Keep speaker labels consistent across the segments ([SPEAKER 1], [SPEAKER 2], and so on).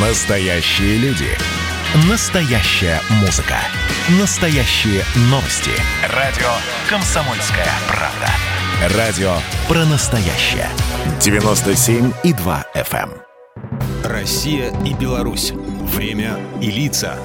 [SPEAKER 1] Настоящие люди. Настоящая музыка. Настоящие новости. Радио «Комсомольская правда». Радио про настоящее. 97,2 FM.
[SPEAKER 2] эм. Россия и Беларусь. Время и лица.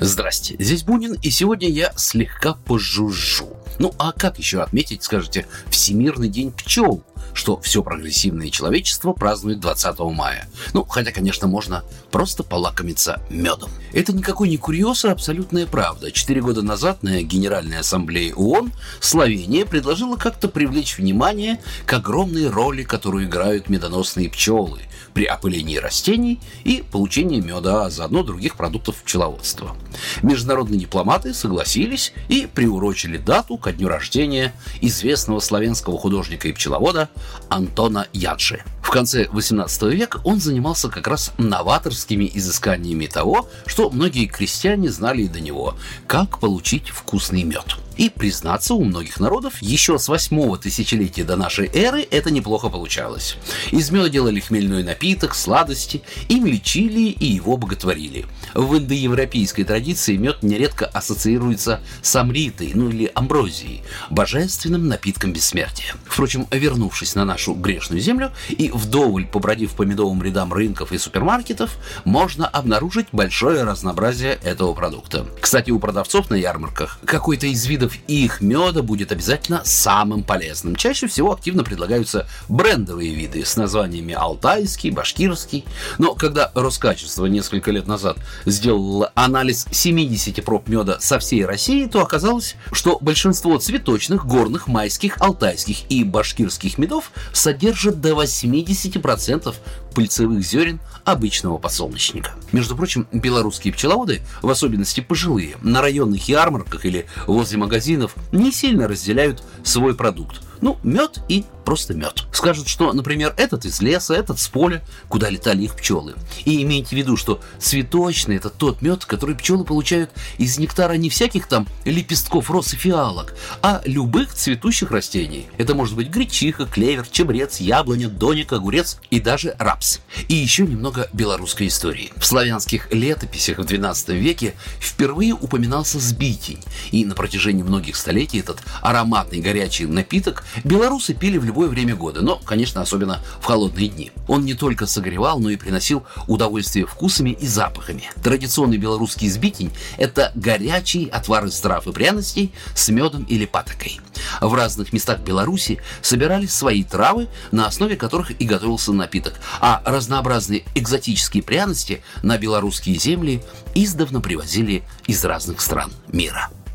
[SPEAKER 3] Здрасте, здесь Бунин, и сегодня я слегка пожужжу. Ну а как еще отметить, скажете, Всемирный день пчел? Что все прогрессивное человечество празднует 20 мая. Ну, хотя, конечно, можно просто полакомиться медом. Это никакой не курьез, а абсолютная правда. Четыре года назад на Генеральной Ассамблее ООН Словения предложила как-то привлечь внимание к огромной роли, которую играют медоносные пчелы при опылении растений и получении меда, а заодно других продуктов пчеловодства. Международные дипломаты согласились и приурочили дату ко дню рождения известного славянского художника и пчеловода Антона Янши. В конце 18 века он занимался как раз новаторскими изысканиями того, что многие крестьяне знали и до него – как получить вкусный мед. И, признаться, у многих народов еще с восьмого тысячелетия до нашей эры это неплохо получалось. Из меда делали хмельной напиток, сладости, им лечили и его боготворили. В индоевропейской традиции мед нередко ассоциируется с амритой, ну или амброзией, божественным напитком бессмертия. Впрочем, вернувшись на нашу грешную землю и вдоволь побродив по медовым рядам рынков и супермаркетов, можно обнаружить большое разнообразие этого продукта. Кстати, у продавцов на ярмарках какой-то из видов их меда будет обязательно самым полезным. Чаще всего активно предлагаются брендовые виды с названиями алтайский, башкирский. Но когда Роскачество несколько лет назад сделало анализ 70 проб меда со всей России, то оказалось, что большинство цветочных, горных, майских, алтайских и башкирских медов содержат до 80% пыльцевых зерен обычного подсолнечника. Между прочим, белорусские пчеловоды, в особенности пожилые, на районных ярмарках или возле магазинов не сильно разделяют свой продукт. Ну, мед и просто мед. Скажут, что, например, этот из леса, этот с поля, куда летали их пчелы. И имейте в виду, что цветочный – это тот мед, который пчелы получают из нектара не всяких там лепестков роз и фиалок, а любых цветущих растений. Это может быть гречиха, клевер, чебрец, яблоня, доник, огурец и даже рапс. И еще немного белорусской истории. В славянских летописях в XII веке впервые упоминался сбитень. И на протяжении многих столетий этот ароматный горячий напиток белорусы пили в любое время года, но, конечно, особенно в холодные дни. Он не только согревал, но и приносил удовольствие вкусами и запахами. Традиционный белорусский сбитень – это горячий отвар из трав и пряностей с медом или патокой. В разных местах Беларуси собирались свои травы, на основе которых и готовился напиток, а разнообразные экзотические пряности на белорусские земли издавна привозили из разных стран мира.